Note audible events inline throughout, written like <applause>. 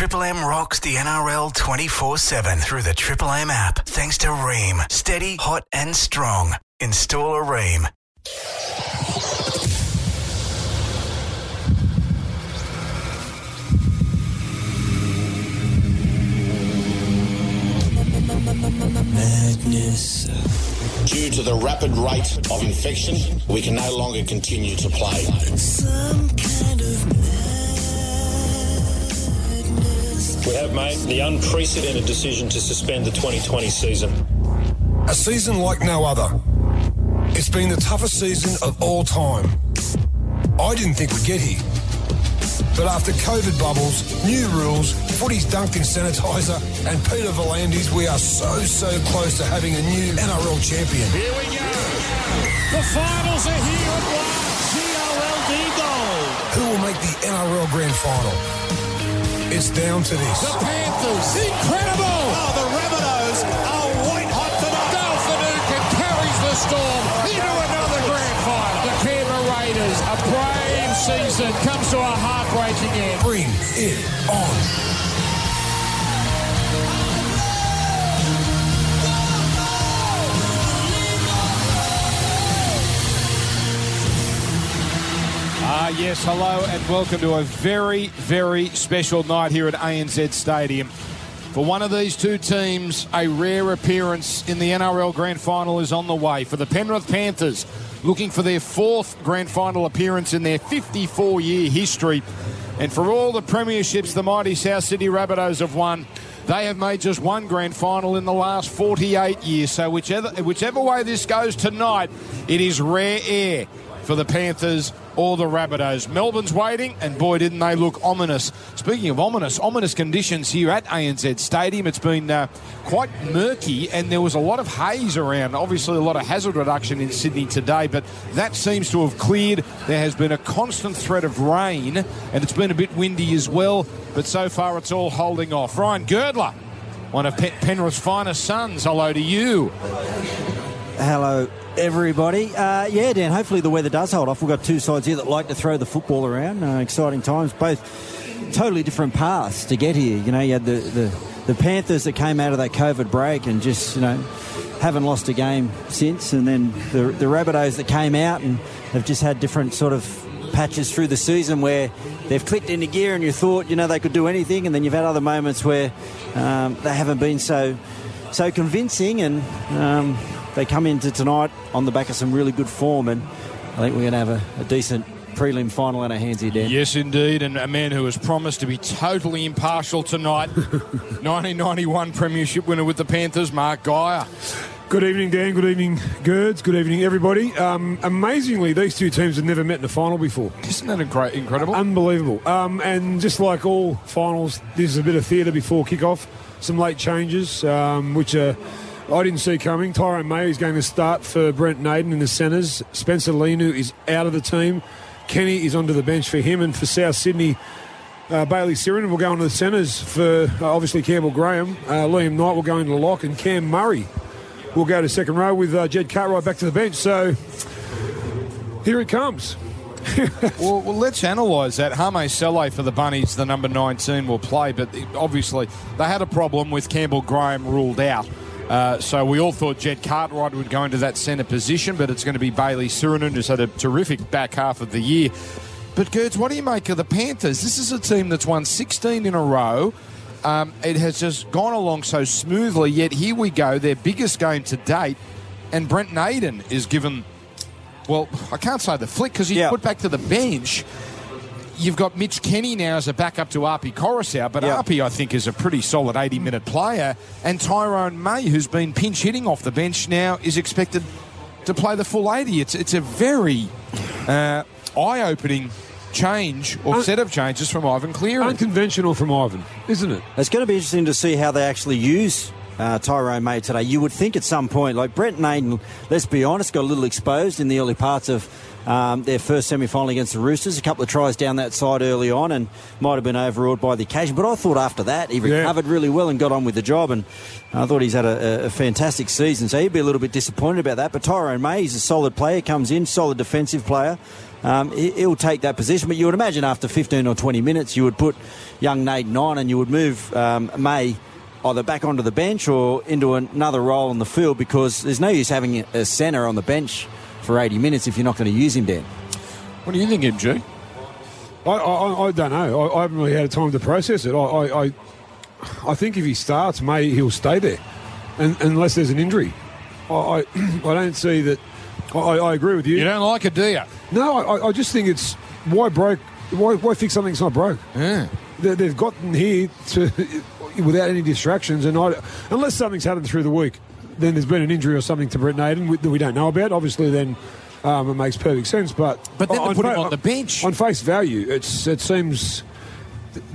Triple M rocks the NRL 24 7 through the Triple M app. Thanks to Rheem. Steady, hot, and strong. Install a Rheem. Madness. Due to the rapid rate of infection, we can no longer continue to play. We have made the unprecedented decision to suspend the 2020 season. A season like no other. It's been the toughest season of all time. I didn't think we'd get here. But after COVID bubbles, new rules, footy's dunked in sanitizer, and Peter V'landys, we are so, so close to having a new NRL champion. Here we go. The finals are here at last. GRLD Gold. Who will make the NRL Grand Final? It's down to this. The Panthers. Incredible. Oh, the Rabbitohs are white hot tonight. Dale Finucane carries the storm into another grand final. The Canberra Raiders, a brave season, comes to a heartbreaking end. Bring it on. Ah, yes, hello and welcome to a very, very special night here at ANZ Stadium. For one of these two teams, a rare appearance in the NRL Grand Final is on the way. For the Penrith Panthers, looking for their fourth Grand Final appearance in their 54 year history. And for all the premierships the mighty South Sydney Rabbitohs have won, they have made just one grand final in the last 48 years. So whichever whichever way this goes tonight, it is rare air for the Panthers or the Rabbitohs. Melbourne's waiting, and boy, didn't they look ominous. Speaking of ominous, ominous conditions here at ANZ Stadium. It's been uh, quite murky, and there was a lot of haze around. Obviously, a lot of hazard reduction in Sydney today, but that seems to have cleared. There has been a constant threat of rain, and it's been a bit windy as well, but so far it's all holding off. Ryan Girdler, one of Penrith's finest sons, hello to you. Hello, everybody. Uh, yeah, Dan, hopefully the weather does hold off. We've got two sides here that like to throw the football around. Uh, exciting times, both totally different paths to get here. You know, you had the, the, the Panthers that came out of that COVID break and just, you know, haven't lost a game since. And then the, the Rabbitohs that came out and have just had different sort of patches through the season where they've clicked into gear and you thought, you know, they could do anything. And then you've had other moments where um, they haven't been so so convincing and um, they come into tonight on the back of some really good form and I think we're going to have a, a decent prelim final in our hands here, Dan. Yes, indeed, and a man who has promised to be totally impartial tonight. <laughs> 1991 Premiership winner with the Panthers, Mark Geyer. Good evening, Dan. Good evening, Girds. Good evening, everybody. Um, amazingly, these two teams have never met in the final before. Isn't that incre- incredible? Unbelievable. Um, and just like all finals, this is a bit of theatre before kick-off. Some late changes, um, which are, I didn't see coming. Tyrone May is going to start for Brent Naden in the centres. Spencer Leniu is out of the team. Kenny is onto the bench for him. And for South Sydney, uh, Bayley Sironen will go into the centres for uh, obviously Campbell Graham. Uh, Liam Knight will go into the lock, and Cam Murray will go to second row with uh, Jaed Cartwright back to the bench. So here it comes. <laughs> well, well, let's analyse that. Hame Sele for the Bunnies, the number 19, will play, but obviously they had a problem with Campbell Graham ruled out. Uh, so we all thought Jaed Cartwright would go into that centre position, but it's going to be Bayley Sironen, who's had a terrific back half of the year. But, Girds, what do you make of the Panthers? This is a team that's won 16 in a row. Um, it has just gone along so smoothly, yet here we go, their biggest game to date, and Brent Naden is given, well, I can't say the flick because he's Yeah. put back to the bench. You've got Mitch Kenny now as a backup to Api Koroisau, but Yeah. Arpi, I think, is a pretty solid 80 minute player. And Tyrone May, who's been pinch hitting off the bench now, is expected to play the full 80. It's, it's a very uh, eye opening change or Un- set of changes from Ivan Cleary. Unconventional from Ivan, isn't it? It's going to be interesting to see how they actually use uh, Tyrone May today. You would think at some point, like Brent Naden, let's be honest, got a little exposed in the early parts of um, their first semi final against the Roosters. A couple of tries down that side early on and might have been overawed by the occasion. But I thought after that, he Yeah. recovered really well and got on with the job. And I thought he's had a, a- fantastic season. So he'd be a little bit disappointed about that. But Tyrone May, he's a solid player, comes in, solid defensive player. um, he- he'll take that position. But you would imagine after 15 or 20 minutes, you would put young Naden on and you would move um, May either back onto the bench or into another role in the field because there's no use having a centre on the bench for 80 minutes if you're not going to use him, Dan. What do you think, MG? I, I, I don't know. I, I haven't really had time to process it. I, I, I, I think if he starts, May he'll stay there, and, unless there's an injury. I, I, <clears throat> I don't see that. I, I agree with you. You don't like it, do you? No, I, I just think it's why broke. Why, why fix something that's not broke? Yeah. They, they've gotten here to <laughs> without any distractions, and I, unless something's happened through the week, then there's been an injury or something to Brent Naden that we don't know about. Obviously, then um, it makes perfect sense. But But then to put him on the bench. on face value, it's it seems.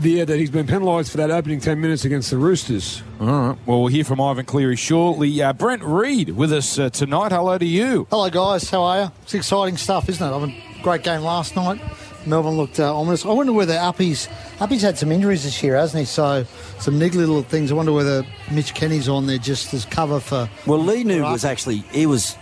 Yeah, that he's been penalised for that opening 10 minutes against the Roosters. All right. Well, we'll hear from Ivan Cleary shortly. Uh, Brent Read with us uh, tonight. Hello to you. Hello, guys. How are you? It's exciting stuff, isn't it? I mean, great game last night. Melbourne looked uh, ominous. I wonder whether Uppy's Uppy's had some injuries this year, hasn't he? So some niggly little things. I wonder whether Mitch Kenny's on there just as cover for. Well, Leniu for was actually he was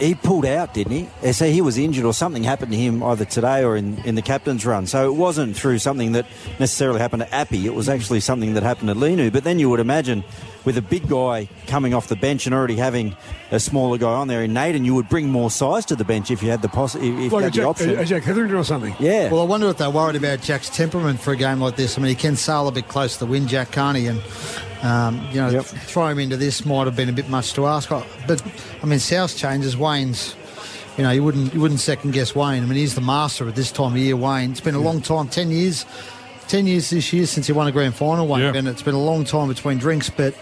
he pulled out, didn't he? Uh, So he was injured or something happened to him either today or in, in the captain's run. So it wasn't through something that necessarily happened to Api. It was actually something that happened to Leniu. But then you would imagine with a big guy coming off the bench and already having a smaller guy on there in Naden, you would bring more size to the bench if you had the poss- if, if you Like a had the option. a, a Jack Hetherington or something. yeah. Well, I wonder if they're worried about Jack's temperament for a game like this. I mean, he can sail a bit close to the wind, Jack, can't he? And, um, you know, Yep. throw him into this might have been a bit much to ask. But, I mean, South changes. Wayne's, you know, you wouldn't, you wouldn't second guess Wayne. I mean, he's the master at this time of year, Wayne. It's been a long time, 10 years. 10 years this year since he won a grand final, Wayne. Yeah. And it's been a long time between drinks, but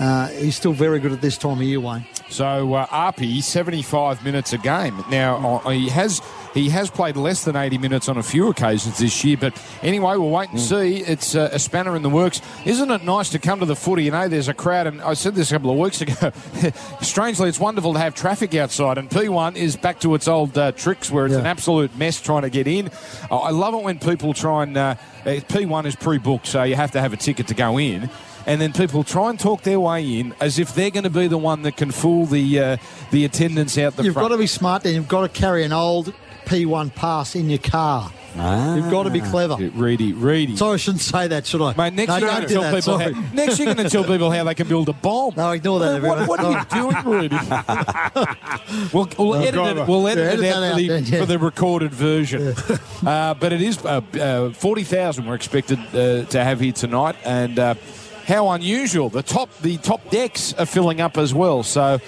uh, he's still very good at this time of year, Wayne. So uh, Api, 75 minutes a game. Now uh, he has he has played less than 80 minutes on a few occasions this year. But anyway, we'll wait and see. It's uh, a spanner in the works. Isn't it nice to come to the footy? You know, there's a crowd, and I said this a couple of weeks ago. <laughs> Strangely, it's wonderful to have traffic outside, and P1 is back to its old uh, tricks where it's Yeah. an absolute mess trying to get in. Uh, I love it when people try and uh, uh, P1 is pre-booked, so you have to have a ticket to go in. And then people try and talk their way in as if they're going to be the one that can fool the uh, the attendants out the You've front. got to be smart and you've got to carry an old P1 pass in your car. Ah. You've got to be clever. Reedy, Reedy. Sorry, I shouldn't say that, should I? Mate, next no, you're don't going to tell that. people Sorry. how, next you're going to tell people how they can build a bomb. No, ignore that, everyone. What, what are you doing, Reedy? <laughs> we'll we'll edit it. We'll edit, Yeah, edit it out, for, the, then, yeah. for the recorded version. Uh, but it is uh, uh, forty thousand we're expected uh, to have here tonight, and uh, how unusual! The top the top decks are filling up as well. So.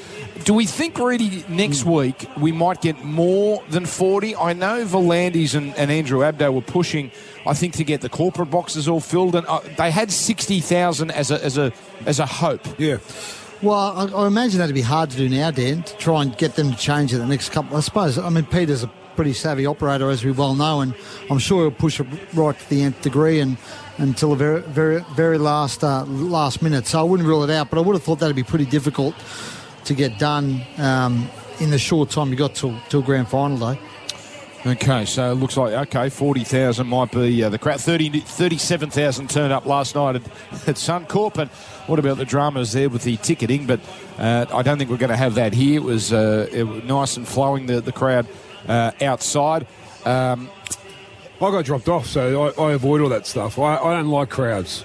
Do we think, Reedy, next Hmm. week we might get more than 40? I know V'landys and, and Andrew Abdo were pushing, I think, to get the corporate boxes all filled, and uh, they had 60,000 as a, as, a, as a hope. Yeah. Well, I, I imagine that'd be hard to do now, Dan, to try and get them to change it the next couple. I suppose. I mean, Peter's a pretty savvy operator, as we well know, and I'm sure he'll push it right to the nth degree and until the very, very, very last uh, last minute. So I wouldn't rule it out, but I would have thought that'd be pretty difficult to get done um, in the short time you got till till grand final day. Okay, so it looks like, okay, 40,000 might be uh, the crowd. 30, 37,000 turned up last night at, <laughs> at Suncorp. And what about the dramas there with the ticketing? But uh, I don't think we're going to have that here. It was, uh, it nice and flowing, the, the crowd uh, outside. Um, I got dropped off, so I, I avoid all that stuff. I, I don't like crowds.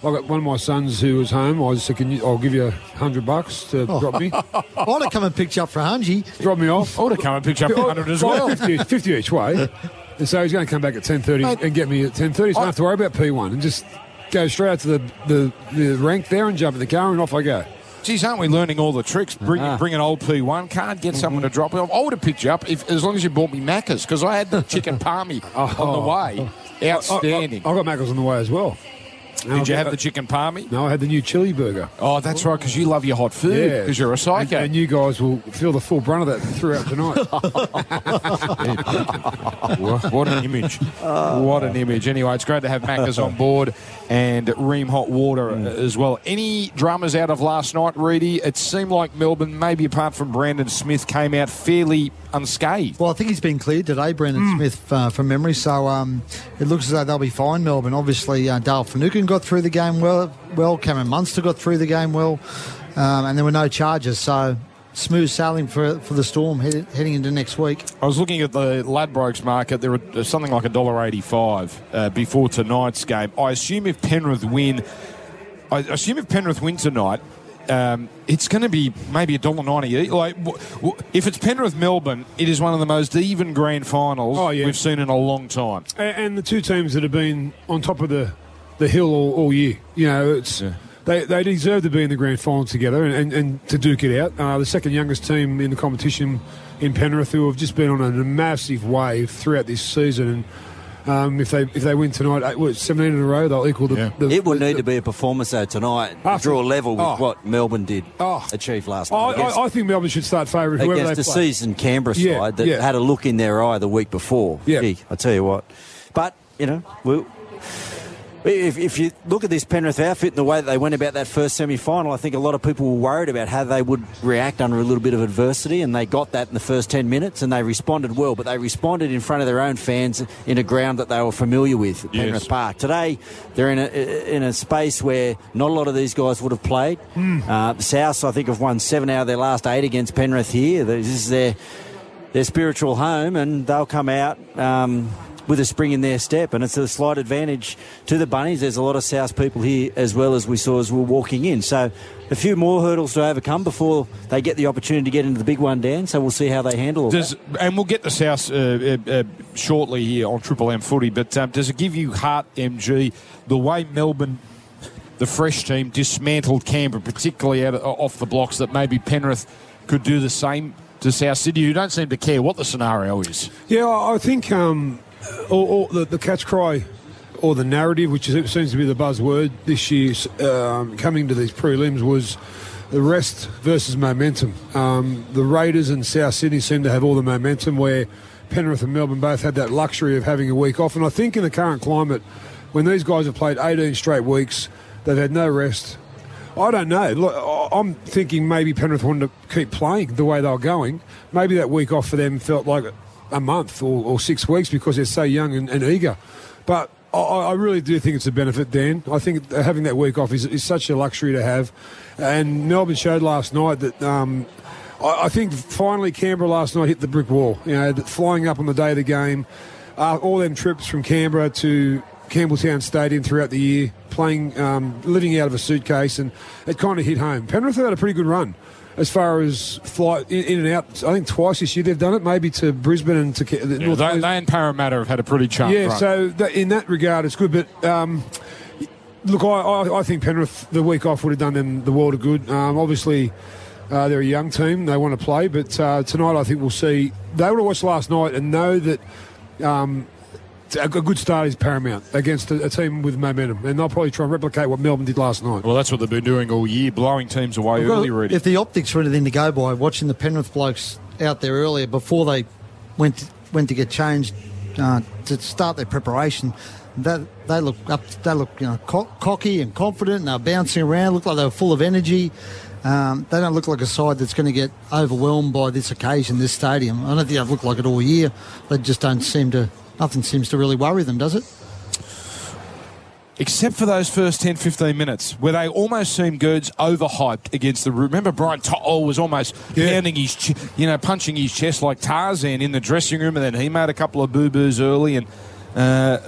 I got one of my sons who was home. I said, Can you, "I'll give you a hundred bucks to drop me, <laughs> I'd have come and picked you up for Hungy. drop me off." I would have come and picked you up for 100 as well. 50, 50 each way. And <laughs> so he's going to come back at ten thirty and get me at ten thirty. So I don't have to worry about P one and just go straight out to the, the, the rank there and jump in the car and off I go. Geez, aren't we learning all the tricks? Bring, Ah. bring an old P1, can't get someone to drop it off. I would have picked you up if, as long as you bought me Macca's because I had the chicken <laughs> palmy on the way. Outstanding. I, I, I got Maccas on the way as well. Did you have the chicken palmy? No, I had the new chili burger. Oh, that's right, because you love your hot food, Yeah, because you're a psycho. And, and you guys will feel the full brunt of that throughout tonight. <laughs> <laughs> what, what an image. What an image. Anyway, it's great to have Macca's on board and Rheem Hot Water uh, as well. Any dramas out of last night, Reedy? It seemed like Melbourne, maybe apart from Brandon Smith, came out fairly unscathed. Well, I think he's been cleared today, Brandon Smith, uh, from memory. So um, it looks as though they'll be fine. Melbourne, obviously, uh, Dale Finucane got through the game well. Well, Cameron Munster got through the game well, um, and there were no charges. So smooth sailing for for the Storm head, heading into next week. I was looking at the Ladbrokes market. There were something like a dollar eighty-five uh, before tonight's game. I assume if Penrith win, I assume if Penrith win tonight, um, it's going to be maybe a dollar ninety. Like w- w- if it's Penrith Melbourne, it is one of the most even grand finals Oh, yeah. we've seen in a long time. A- and the two teams that have been on top of the, the hill all, all year. You know, it's they, they deserve to be in the grand final together and, and, and to duke it out. Uh, the second youngest team in the competition in Penrith, who have just been on a massive wave throughout this season. And um, if they if they win tonight, eight, what, 17 in a row, they'll equal the. the It will the- need to be a performance though tonight. After- draw a level with Oh. what Melbourne did Oh. achieve last I, night against, I, I think Melbourne should start favourite whoever against they the play. seasoned Canberra Yeah, side that yeah. had a look in their eye the week before. Yeah. Gee, I tell you what. But you know, we'll, if, if you look at this Penrith outfit and the way that they went about that first semi-final, I think a lot of people were worried about how they would react under a little bit of adversity, and they got that in the first ten minutes, and they responded well. But they responded in front of their own fans in a ground that they were familiar with, at Yes. Penrith Park. Today, they're in a in a space where not a lot of these guys would have played. Uh, South, I think, have won seven out of their last eight against Penrith here. This is their their spiritual home, and they'll come out um, with a spring in their step, and it's a slight advantage to the Bunnies. There's a lot of South people here as well as we saw as we are walking in, so a few more hurdles to overcome before they get the opportunity to get into the big one, Dan. So we'll see how they handle it. Does, and we'll get the South uh, uh, uh, shortly here on Triple M Footy, but um, does it give you heart, MG, the way Melbourne, the fresh team, dismantled Canberra, particularly out of, off the blocks, that maybe Penrith could do the same to South Sydney, who don't seem to care what the scenario is? Yeah, I I think um, all, all the, the catch cry or the narrative, which is, seems to be the buzzword this year, um, coming to these prelims, was the rest versus momentum. Um, the Raiders and South Sydney seem to have all the momentum, where Penrith and Melbourne both had that luxury of having a week off. And I think in the current climate, when these guys have played 18 straight weeks, they've had no rest. I don't know. Look, I'm thinking maybe Penrith wanted to keep playing the way they were going. Maybe that week off for them felt like a month or, or six weeks because they're so young and, and eager. But I, I really do think it's a benefit, Dan. I think having that week off is, is such a luxury to have. And Melbourne showed last night that. Um, I I think finally Canberra last night hit the brick wall. You know, flying up on the day of the game, uh, all them trips from Canberra to Campbelltown Stadium throughout the year, playing, um, living out of a suitcase, and it kind of hit home. Penrith have had a pretty good run as far as flight in, in and out. I think twice this year they've done it, maybe to Brisbane and to Yeah, North they, they and Parramatta have had a pretty chunk yeah, run. so that, in that regard, it's good. But um, look, I, I, I think Penrith the week off would have done them the world of good. Um, obviously, uh, they're a young team; they want to play. But uh, tonight, I think we'll see. They would have watched last night and know that. Um, a a good start is paramount against a, a team with momentum, and they'll probably try and replicate what Melbourne did last night. well, that's what they've been doing all year, blowing teams away Well, early, Reedy. if the optics were anything to go by, watching the Penrith blokes out there earlier before they went to, went to get changed uh, to start their preparation, that they look up, they look you know co- cocky and confident. And they're bouncing around, look like they were full of energy. Um, they don't look like a side that's going to get overwhelmed by this occasion, this stadium. I don't think they've looked like it all year. They just don't seem to. Nothing seems to really worry them, does it? except for those first 10, 15 minutes where they almost seemed Girds overhyped against the Remember, Brian To'o was almost pounding his, ch- you know, punching his chest like Tarzan in the dressing room, and then he made a couple of boo boos early. And uh,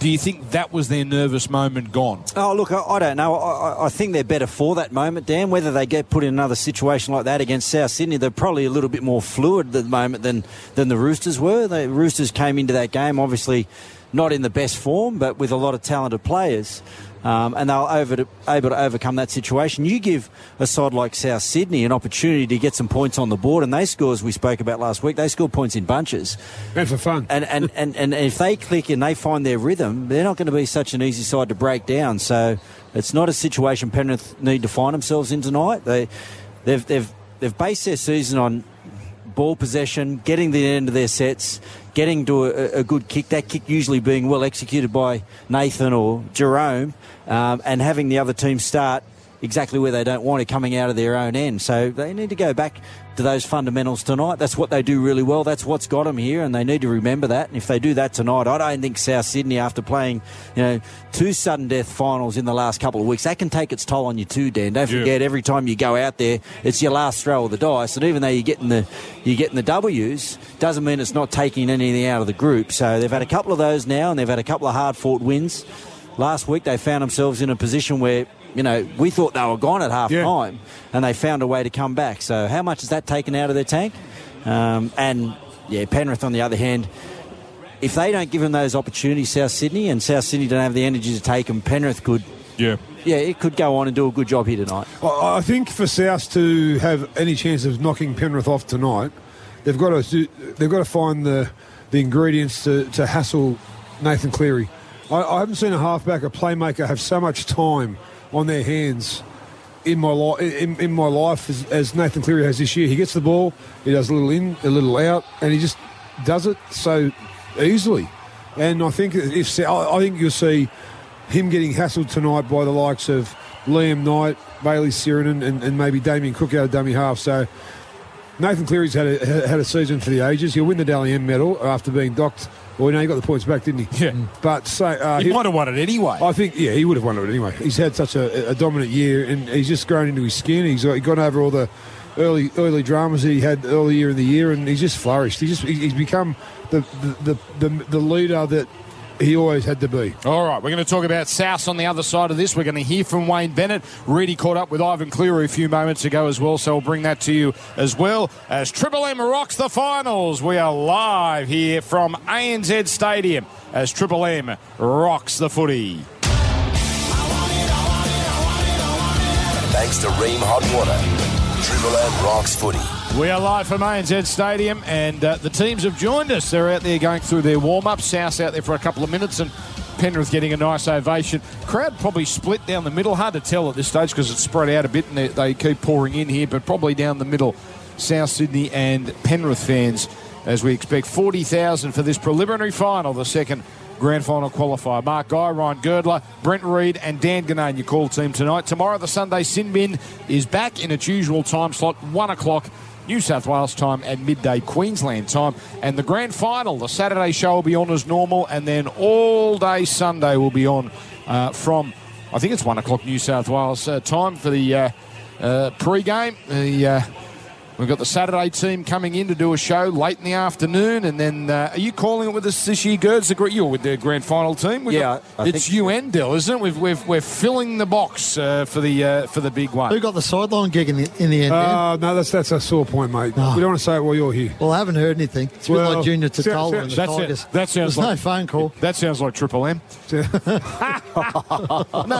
do you think that was their nervous moment gone? Oh, look, I, I don't know. I, I- think they're better for that moment, Dan. Whether they get put in another situation like that against South Sydney, they're probably a little bit more fluid at the moment than, than the Roosters were. The Roosters came into that game, obviously not in the best form, but with a lot of talented players. Um, and they were over to, able to overcome that situation. You give a side like South Sydney an opportunity to get some points on the board, and they score, as we spoke about last week, they score points in bunches. And for fun. And, and, <laughs> and, and if they click and they find their rhythm, they're not going to be such an easy side to break down. So it's not a situation Penrith need to find themselves in tonight. They, they've, they've, they've based their season on ball possession, getting the end of their sets, getting to a, a good kick, that kick usually being well executed by Nathan or Jerome, um, and having the other team start exactly where they don't want it coming out of their own end. So they need to go back to those fundamentals tonight. That's what they do really well. That's what's got them here, and they need to remember that. And if they do that tonight, I don't think South Sydney, after playing, you know, two sudden death finals in the last couple of weeks, that can take its toll on you too, Dan. Don't Yeah. forget, every time you go out there, it's your last throw of the dice, and even though you're getting the you're getting the W's, doesn't mean it's not taking anything out of the group. So they've had a couple of those now, and they've had a couple of hard fought wins. Last week they found themselves in a position where you know we thought they were gone at half Yeah. time, and they found a way to come back. So how much is that taken out of their tank? Um, and yeah, Penrith on the other hand. If they don't give them those opportunities, South Sydney, and South Sydney don't have the energy to take them, Penrith could, Yeah. yeah, it could go on and do a good job here tonight. I I think for South to have any chance of knocking Penrith off tonight, they've got to do, they've got to find the the ingredients to, to hassle Nathan Cleary. I, I haven't seen a halfback, a playmaker, have so much time on their hands in my life in, in my life as, as Nathan Cleary has this year. He gets the ball, he does a little in, a little out, and he just does it so easily. And I think if I think you'll see him getting hassled tonight by the likes of Liam Knight, Bayley Sironen, and, and maybe Damien Cook out of dummy half. So Nathan Cleary's had a, had a season for the ages. He'll win the Dally M medal after being docked. Well, no, he got the points back, didn't he? Yeah. But so uh, He he- might have won it anyway. I think, yeah, he would have won it anyway. He's had such a, a dominant year, and he's just grown into his skin. He's he gone over all the early early dramas that he had earlier in the year, and he's just flourished. He's just he's become the the, the, the, the leader that he always had to be. All right, we're going to talk about South on the other side of this. We're going to hear from Wayne Bennett. Really caught up with Ivan Cleary a few moments ago as well, so we'll bring that to you as well. As Triple M rocks the finals, we are live here from ANZ Stadium as Triple M rocks the footy. Thanks to Rheem Hot Water. Triple M rocks footy. We are live from ANZ Stadium, and uh, the teams have joined us. They're out there going through their warm up. South out there for a couple of minutes, and Penrith getting a nice ovation. Crowd probably split down the middle. Hard to tell at this stage because it's spread out a bit and they, they keep pouring in here, but probably down the middle. South Sydney and Penrith fans, as we expect 40,000 for this preliminary final, the second grand final qualifier. Mark Geyer, Ryan Girdler, Brent Read, and Dan Ginnane, your call team tonight. Tomorrow, the Sunday Sin Bin is back in its usual time slot, 1 o'clock. New South Wales time and midday Queensland time. And the grand final, the Saturday show will be on as normal, and then all day Sunday will be on uh, from, I think it's 1 o'clock New South Wales uh, time for the uh, uh, pre game. The, uh, we've got the Saturday team coming in to do a show late in the afternoon, and then uh, are you calling it with us this year, Girds? The, you're with the grand final team. We've Yeah, got- I- I it's think- you and Dill, isn't it? We've, we've, we're filling the box uh, for the uh, for the big one. Who got the sideline gig in the, in the end? Dan? Uh, no, that's that's a sore point, mate. Oh. We don't want to say it while you're here. well, I haven't heard anything. It's a bit like Junior so- Tatola so- and the That's it. Tigers. That sounds There's like no phone call. That sounds like Triple M. <laughs> no,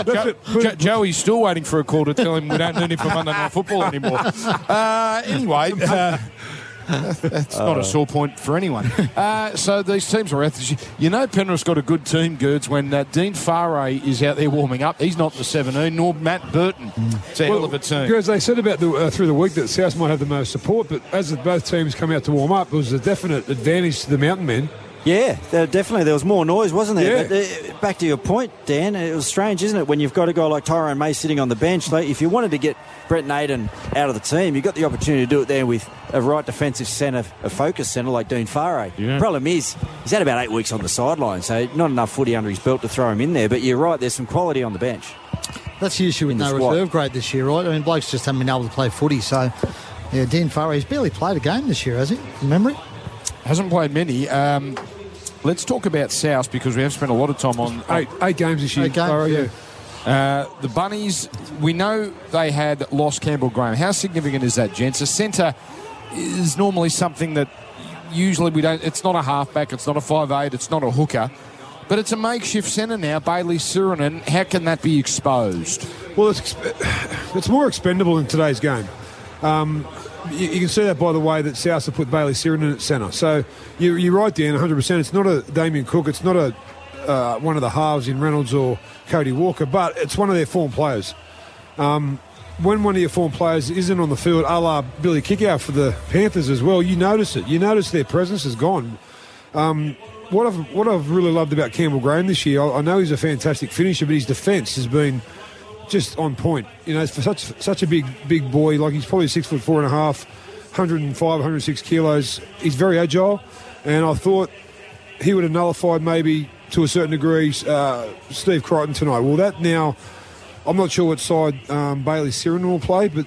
<laughs> Jo- Jo- Joey's still waiting for a call to tell him we don't need him for Monday Night Football anymore. <laughs> Uh, anyway, <laughs> uh, that's not a sore point for anyone. Uh, so these teams are out. You know, Penrith's got a good team, Girds, when uh, Dean Farray is out there warming up. He's not the 17, nor Matt Burton. It's a hell of a team. Because they said about the, uh, through the week that South might have the most support, but as both teams come out to warm up, it was a definite advantage to the Mountain Men. Yeah, there, definitely. There was more noise, wasn't there? Yeah. But, uh, back to your point, Dan, it was strange, isn't it? When you've got a guy like Tyrone May sitting on the bench, like, if you wanted to get Brent Naden out of the team, you got the opportunity to do it there with a right defensive centre, a focus centre like Dean Farray. Yeah. Problem is, he's had about eight weeks on the sideline, so not enough footy under his belt to throw him in there. But you're right, there's some quality on the bench. That's the issue with no squad. reserve grade this year, right? I mean, blokes just haven't been able to play footy. So, yeah, Dean Farray, he's barely played a game this year, has he? From memory? Hasn't played many. Um, let's talk about South because we have spent a lot of time on Eight, eight games this year. Eight games, Farrow, yeah. Uh, the Bunnies, we know they had lost Campbell Graham. How significant is that, gents? A centre is normally something that usually we don't. It's not a halfback. It's not a five eight. It's not a hooker. But it's a makeshift centre now, Bayley Sironen. How can that be exposed? Well, it's, it's more expendable in today's game. Um, you, you can see that by the way that South have put Bayley Sironen at centre. So you, you're right, Dan, 100%. It's not a Damien Cook. It's not a uh, one of the halves in Reynolds or Cody Walker, but it's one of their form players. Um, when one of your form players isn't on the field, a la Billy Kikau for the Panthers as well, you notice it. You notice their presence is gone. Um, what I've what I've really loved about Campbell Graham this year, I, I know he's a fantastic finisher, but his defence has been just on point. You know, for such such a big big boy, like he's probably six foot four and a half. 105, 106 kilos. He's very agile, and I thought he would have nullified maybe to a certain degree uh, Steve Crichton tonight. Well, that now, I'm not sure what side um, Bayley Sironen will play, but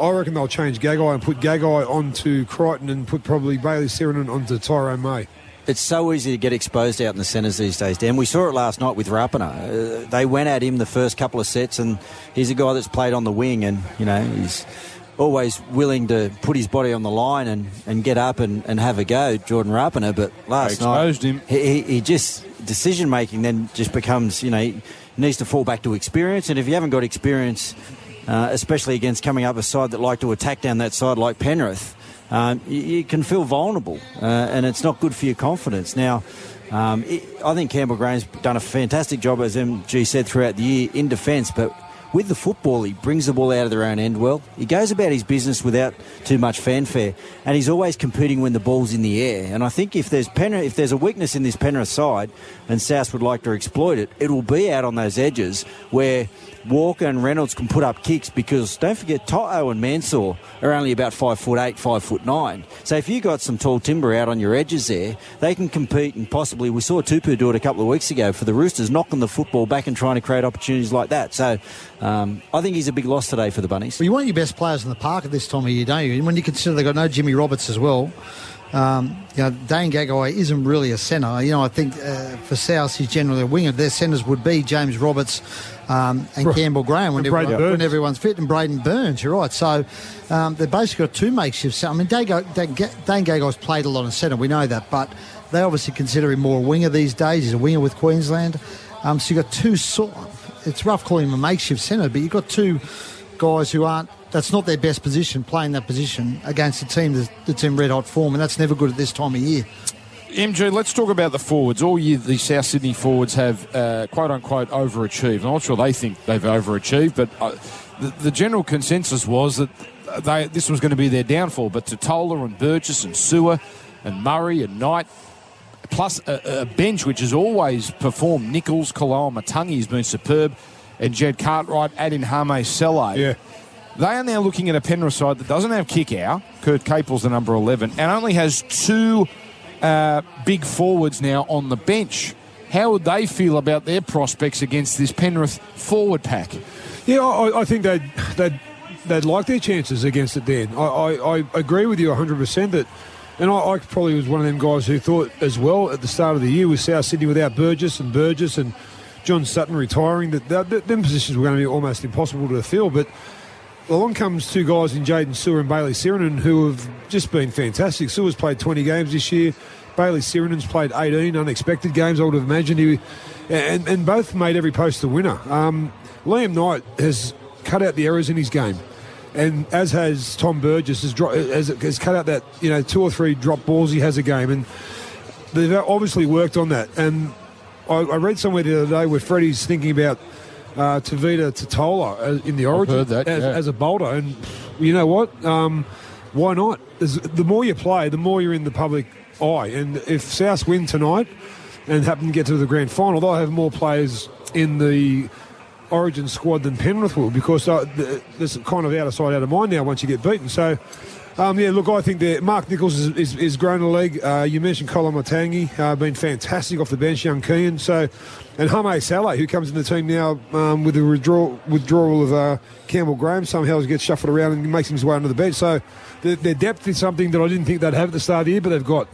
I reckon they'll change Gagai and put Gagai onto Crichton and put probably Bayley Sironen onto Tyrone May. It's so easy to get exposed out in the centres these days, Dan. We saw it last night with Rapana. Uh, they went at him the first couple of sets, and he's a guy that's played on the wing, and you know he's always willing to put his body on the line and, and get up and, and have a go, Jordan Rapana. But last exposed night, him. He, he, he just decision making then just becomes you know he needs to fall back to experience, and if you haven't got experience, uh, especially against coming up a side that like to attack down that side like Penrith um, you, you can feel vulnerable, uh, and it's not good for your confidence. Now, um, it, I think Campbell Graham's done a fantastic job, as MG said, throughout the year in defence, but with the football, he brings the ball out of their own end well. He goes about his business without too much fanfare, and he's always competing when the ball's in the air. And I think if there's Penrith, if there's a weakness in this Penrith side, and South would like to exploit it, it will be out on those edges where Walker and Reynolds can put up kicks because don't forget To'o and Mansour are only about five foot eight, five foot nine. So if you've got some tall timber out on your edges there, they can compete and possibly we saw Tupou do it a couple of weeks ago for the Roosters, knocking the football back and trying to create opportunities like that. So um, I think he's a big loss today for the Bunnies. Well, you want your best players in the park at this time of year, don't you? And when you consider they've got no Jimmy Roberts as well, um, you know, Dane Gagai isn't really a centre. You know, I think uh, for South, he's generally a winger. Their centres would be James Roberts um, and Right. Campbell Graham when, everyone, when everyone's fit, and Braidon Burns, you're right. So um, they've basically got two makeshifts. I mean, Dane, Ga- Dane, Gagai's played a lot in centre, we know that, but they obviously consider him more a winger these days. He's a winger with Queensland. Um, so you've got two sort it's rough calling him a makeshift centre, but you've got two guys who aren't that's not their best position playing that position against a team that's, that's in red hot form, and that's never good at this time of year. MG, let's talk about the forwards. All year, the South Sydney forwards have uh, quote unquote overachieved. I'm not sure they think they've overachieved, but uh, the, the general consensus was that they, this was going to be their downfall. But Tatola and Burgess and Su'A and Murray and Knight, plus a, a bench which has always performed. Nicholls, Kaloa Matangi has been superb, and Jaed Cartwright, add in Hame Sele. Yeah. They are now looking at a Penrith side that doesn't have Kikau. Kurt Capewell's the number 11 and only has two uh, big forwards now on the bench. How would they feel about their prospects against this Penrith forward pack? Yeah, I, I think they'd, they'd, they'd like their chances against it, Dan. I, I, I agree with you 100% that, and I, I probably was one of them guys who thought as well at the start of the year with South Sydney without Burgess and Burgess and John Sutton retiring, that, that, that them positions were going to be almost impossible to fill. But along comes two guys in Jaydn Su'A and Bayley Sironen who have just been fantastic. Su'A's played 20 games this year. Bayley Sironen's played 18 unexpected games, I would have imagined. He, and, and both made every post a winner. Um, Liam Knight has cut out the errors in his game. And as has Tom Burgess, has, dro- has, has cut out that, you know, two or three drop balls he has a game. And they've obviously worked on that. And I, I read somewhere the other day where Freddie's thinking about uh, Tevita Tatola uh, in the Origin that, as, yeah. as a bolter. And you know what? Um, why not? The more you play, the more you're in the public eye. And if South win tonight and happen to get to the grand final, they'll have more players in the Origin squad than Penrith will because uh, th- it's kind of out of sight, out of mind now once you get beaten. So. Um, yeah, look, I think that Mark Nicholls is, is, is grown a leg. Uh, you mentioned Koloamatangi, uh, been fantastic off the bench, young Keaon. So, and Hame Sele, who comes in the team now um, with the withdrawal, withdrawal of uh, Campbell Graham, somehow gets shuffled around and makes his way under the bench. So, their, their depth is something that I didn't think they'd have at the start of the year, but they've got.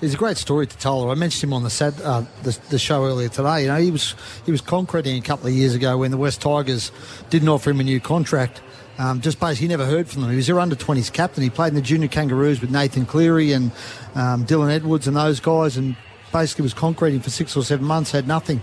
He's a great story to tell. I mentioned him on the, uh, the the show earlier today. You know, he was he was concreting a couple of years ago when the West Tigers didn't offer him a new contract. Um, just basically, he never heard from them. He was their under 20s captain. He played in the junior Kangaroos with Nathan Cleary and um, Dylan Edwards and those guys, and basically was concreting for six or seven months, had nothing.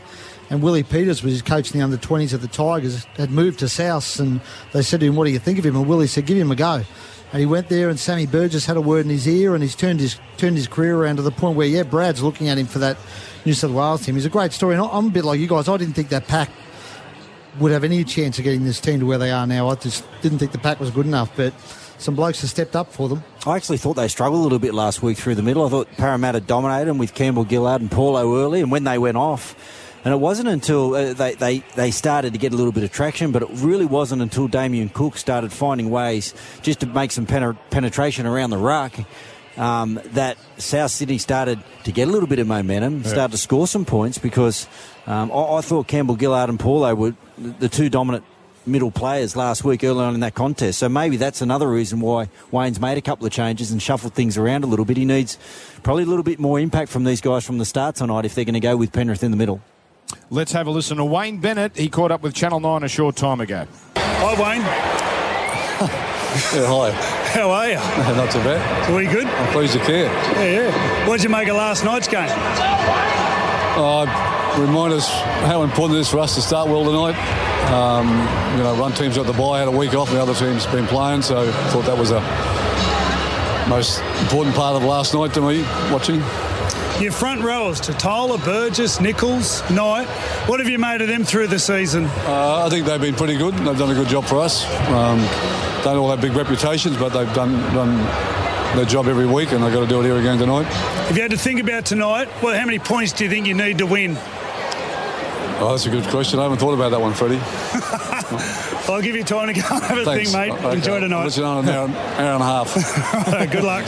And Willie Peters was his coach in the under 20s at the Tigers, had moved to South, and they said to him, What do you think of him? And Willie said, Give him a go. And he went there, and Sammy Burgess had a word in his ear, and he's turned his turned his career around to the point where, yeah, Brad's looking at him for that New South Wales team. He's a great story, and I'm a bit like you guys. I didn't think that pack would have any chance of getting this team to where they are now. I just didn't think the pack was good enough, but some blokes have stepped up for them. I actually thought they struggled a little bit last week through the middle. I thought Parramatta dominated them with Campbell Gillard and Paulo early, and when they went off, And it wasn't until uh, they, they, they started to get a little bit of traction, but it really wasn't until Damien Cook started finding ways just to make some pener- penetration around the ruck um, that South Sydney started to get a little bit of momentum, Yeah. started to score some points because um, I, I thought Campbell Gillard and Paulo were the the two dominant middle players last week early on in that contest. So maybe that's another reason why Wayne's made a couple of changes and shuffled things around a little bit. He needs probably a little bit more impact from these guys from the start tonight if they're going to go with Penrith in the middle. Let's have a listen to Wayne Bennett. He caught up with Channel 9 a short time ago. Hi, Wayne. <laughs> Yeah, hi. How are you? <laughs> Not too bad. Are you good? I'm pleased you care. Yeah, yeah. What did you make of last night's game? Uh, remind us how important it is for us to start well tonight. Um, you know, one team's got the bye, had a week off, and the other team's been playing, so I thought that was a most important part of last night to me watching. Your front rowers, Tatola, Burgess, Nicholls, Knight. What have you made of them through the season? Uh, I think they've been pretty good. They've done a good job for us. Um, don't all have big reputations, but they've done, done their job every week, and they've got to do it here again tonight. If you had to think about tonight, well, how many points do you think you need to win? Oh, that's a good question. I haven't thought about that one, Freddie. <laughs> I'll give you time to go and have a Thanks. think, mate. Okay. Enjoy I'll tonight. listen on an hour, hour and a half. <laughs> Good luck.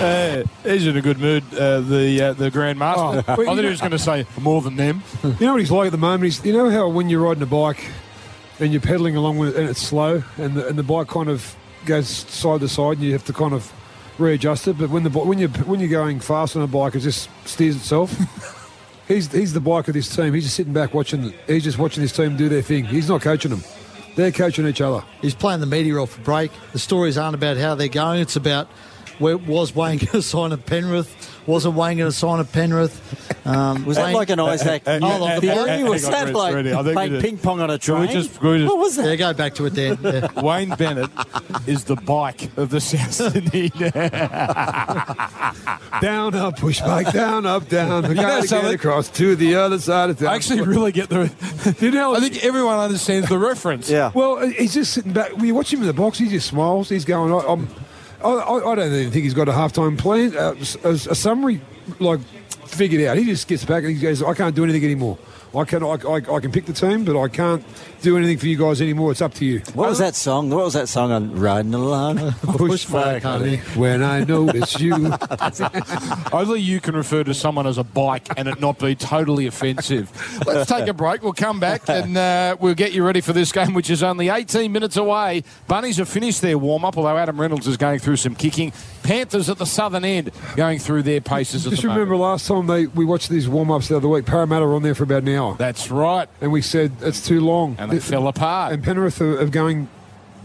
Uh, he's in a good mood, uh, the uh, the Grand Master. Oh, I thought you he was going to say more than them. <laughs> You know what he's like at the moment? He's, you know how when you're riding a bike and you're pedaling along with it and it's slow and the, and the bike kind of goes side to side and you have to kind of readjust it. But when the bi- when you when you're going fast on a bike, it just steers itself. He's he's the bike of this team. He's just sitting back watching. He's just watching his team do their thing. He's not coaching them. They're coaching each other. He's playing the media off for break. The stories aren't about how they're going. It's about where was Wayne <laughs> going to sign at Penrith? Wasn't Wayne going to sign at Penrith? Um, <laughs> Was that like an Isaac Hold on, the theory? bike- Was that like playing ping pong on a train? we just- we just- what was that? Yeah, go back to it, then. Yeah. <laughs> Wayne Bennett is the bike of the South Sydney. <laughs> Down, up, push back, down, up, down. You know Go again something? across to the other side of town. I actually really get the. you know, I think everyone understands the reference. Yeah. Well, he's just sitting back. When you watch him in the box, he just smiles. He's going, I'm, I, I I don't even think he's got a halftime plan, uh, a, a summary, like, figured out. He just gets back and he goes, I can't do anything anymore. I can, I, I, I can pick the team, but I can't do anything for you guys anymore. It's up to you. What was that song? What was that song on Riding Along? Push back, honey, when I notice you. <laughs> <laughs> Only you can refer to someone as a bike and it not be totally offensive. Let's take a break. We'll come back and uh, we'll get you ready for this game, which is only 18 minutes away. Bunnies have finished their warm up, although Adam Reynolds is going through some kicking. Panthers at the southern end going through their paces at Just the remember moment. last time they we watched these warm ups the other week, Parramatta were on there for about an hour. That's right. And we said, it's too long. And they fell apart. And Penrith are, are going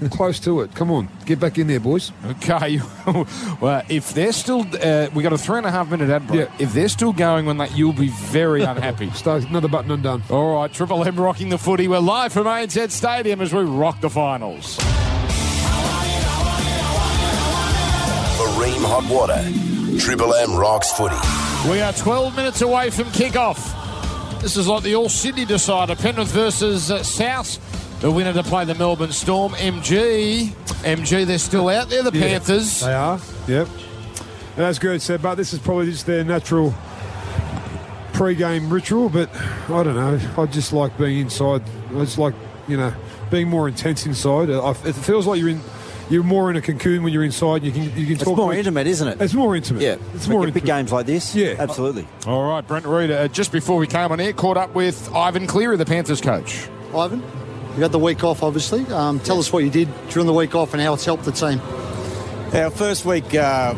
close to it. Come on, get back in there, boys. Okay. <laughs> well, if they're still, uh, we got a three and a half minute ad break. Yeah. If they're still going when that, you'll be very <laughs> unhappy. Start another button undone. All right, Triple M rocking the footy. We're live from ANZ Stadium as we rock the finals. For Rheem Hot Water, Triple M rocks footy. We are 12 minutes away from kick-off. This is like the All Sydney decider. Penrith versus uh, South. The winner to play the Melbourne Storm. MG. MG, they're still out there, the Yeah, Panthers. They are. Yep. And that's good said, but this is probably just their natural pre-game ritual. But I don't know. I just like being inside. I just like you know being more intense inside. I, it feels like you're in. You're more in a cocoon when you're inside. You can you can It's talk. more with- intimate, isn't it? It's more intimate. Yeah, it's more intimate. big games like this. Yeah. absolutely. All right, Brent Read, uh, just before we came on air, caught up with Ivan Cleary, the Panthers coach. Ivan, you had the week off, obviously. Um, tell us what you did during the week off and how it's helped the team. Our first week, uh,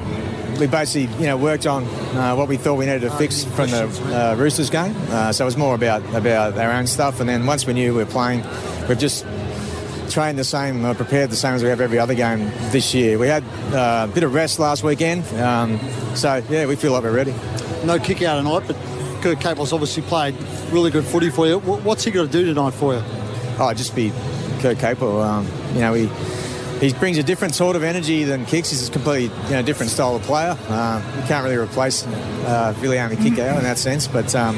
we basically you know worked on uh, what we thought we needed to fix from the uh, Roosters game. Uh, so it was more about about our own stuff. And then once we knew we were playing, we've just trained the same, uh, prepared the same as we have every other game this year. We had uh, a bit of rest last weekend, um, so yeah, we feel like we're ready. No Kikau tonight, but Kurt Capewell's obviously played really good footy for you. What's he got to do tonight for you? Oh, just be Kurt Capewell. Um, you know, he he brings a different sort of energy than Kicks. He's a completely you know different style of player. Uh, you can't really replace uh, kick out in that sense. But um,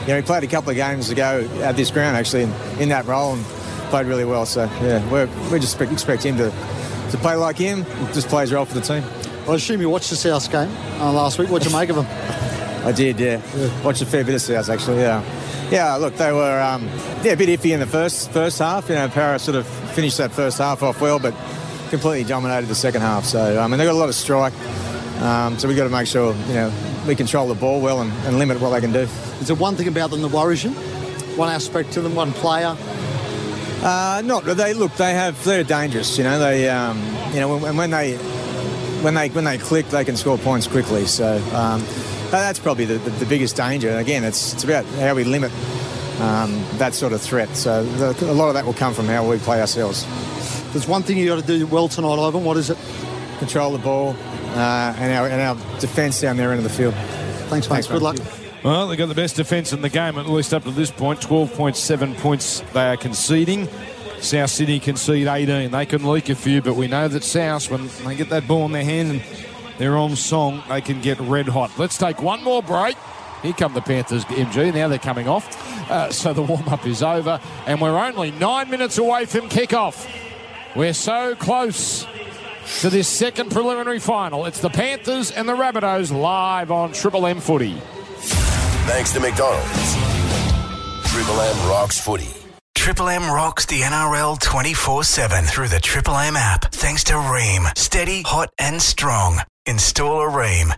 you know, he played a couple of games ago at this ground actually in, in that role and played really well. So yeah, we're, we just expect, him to to play like him. Just play his role for the team. I assume you watched the South game uh, last week. What'd you make of them? I did, yeah. Watched a fair bit of South actually. Yeah, Yeah, look, they were um, yeah a bit iffy in the first first half. You know, Para sort of finished that first half off well, but completely dominated the second half. So I mean, they got a lot of strike. Um, so we've got to make sure you know we control the ball well and, and limit what they can do. Is there one thing about them that worries you? One aspect to them, one player? Uh, not they look. They have they're dangerous. You know they um, you know when, when they when they when they click, they can score points quickly. So um, that's probably the, the, the, biggest danger. And again, it's it's about how we limit um, that sort of threat. So the, a lot of that will come from how we play ourselves. There's one thing you got to do well tonight, Ivan. What is it? Control the ball uh, and our and our defence down there end of the field. Thanks, mate. Thanks, Good luck. Well, they've got the best defence in the game, at least up to this point. 12.7 points they are conceding. South Sydney concede 18. They can leak a few, but we know that South, when they get that ball in their hand and they're on song, they can get red hot. Let's take one more break. Here come the Panthers, MG. Now they're coming off. Uh, so the warm up is over, and we're only nine minutes away from kickoff. We're so close to this second preliminary final. It's the Panthers and the Rabbitohs live on Triple M Footy. Thanks to McDonald's. Triple M rocks footy. Triple M rocks the NRL 24 7 through the Triple M app. Thanks to Rheem. Steady, hot, and strong. Install a Rheem.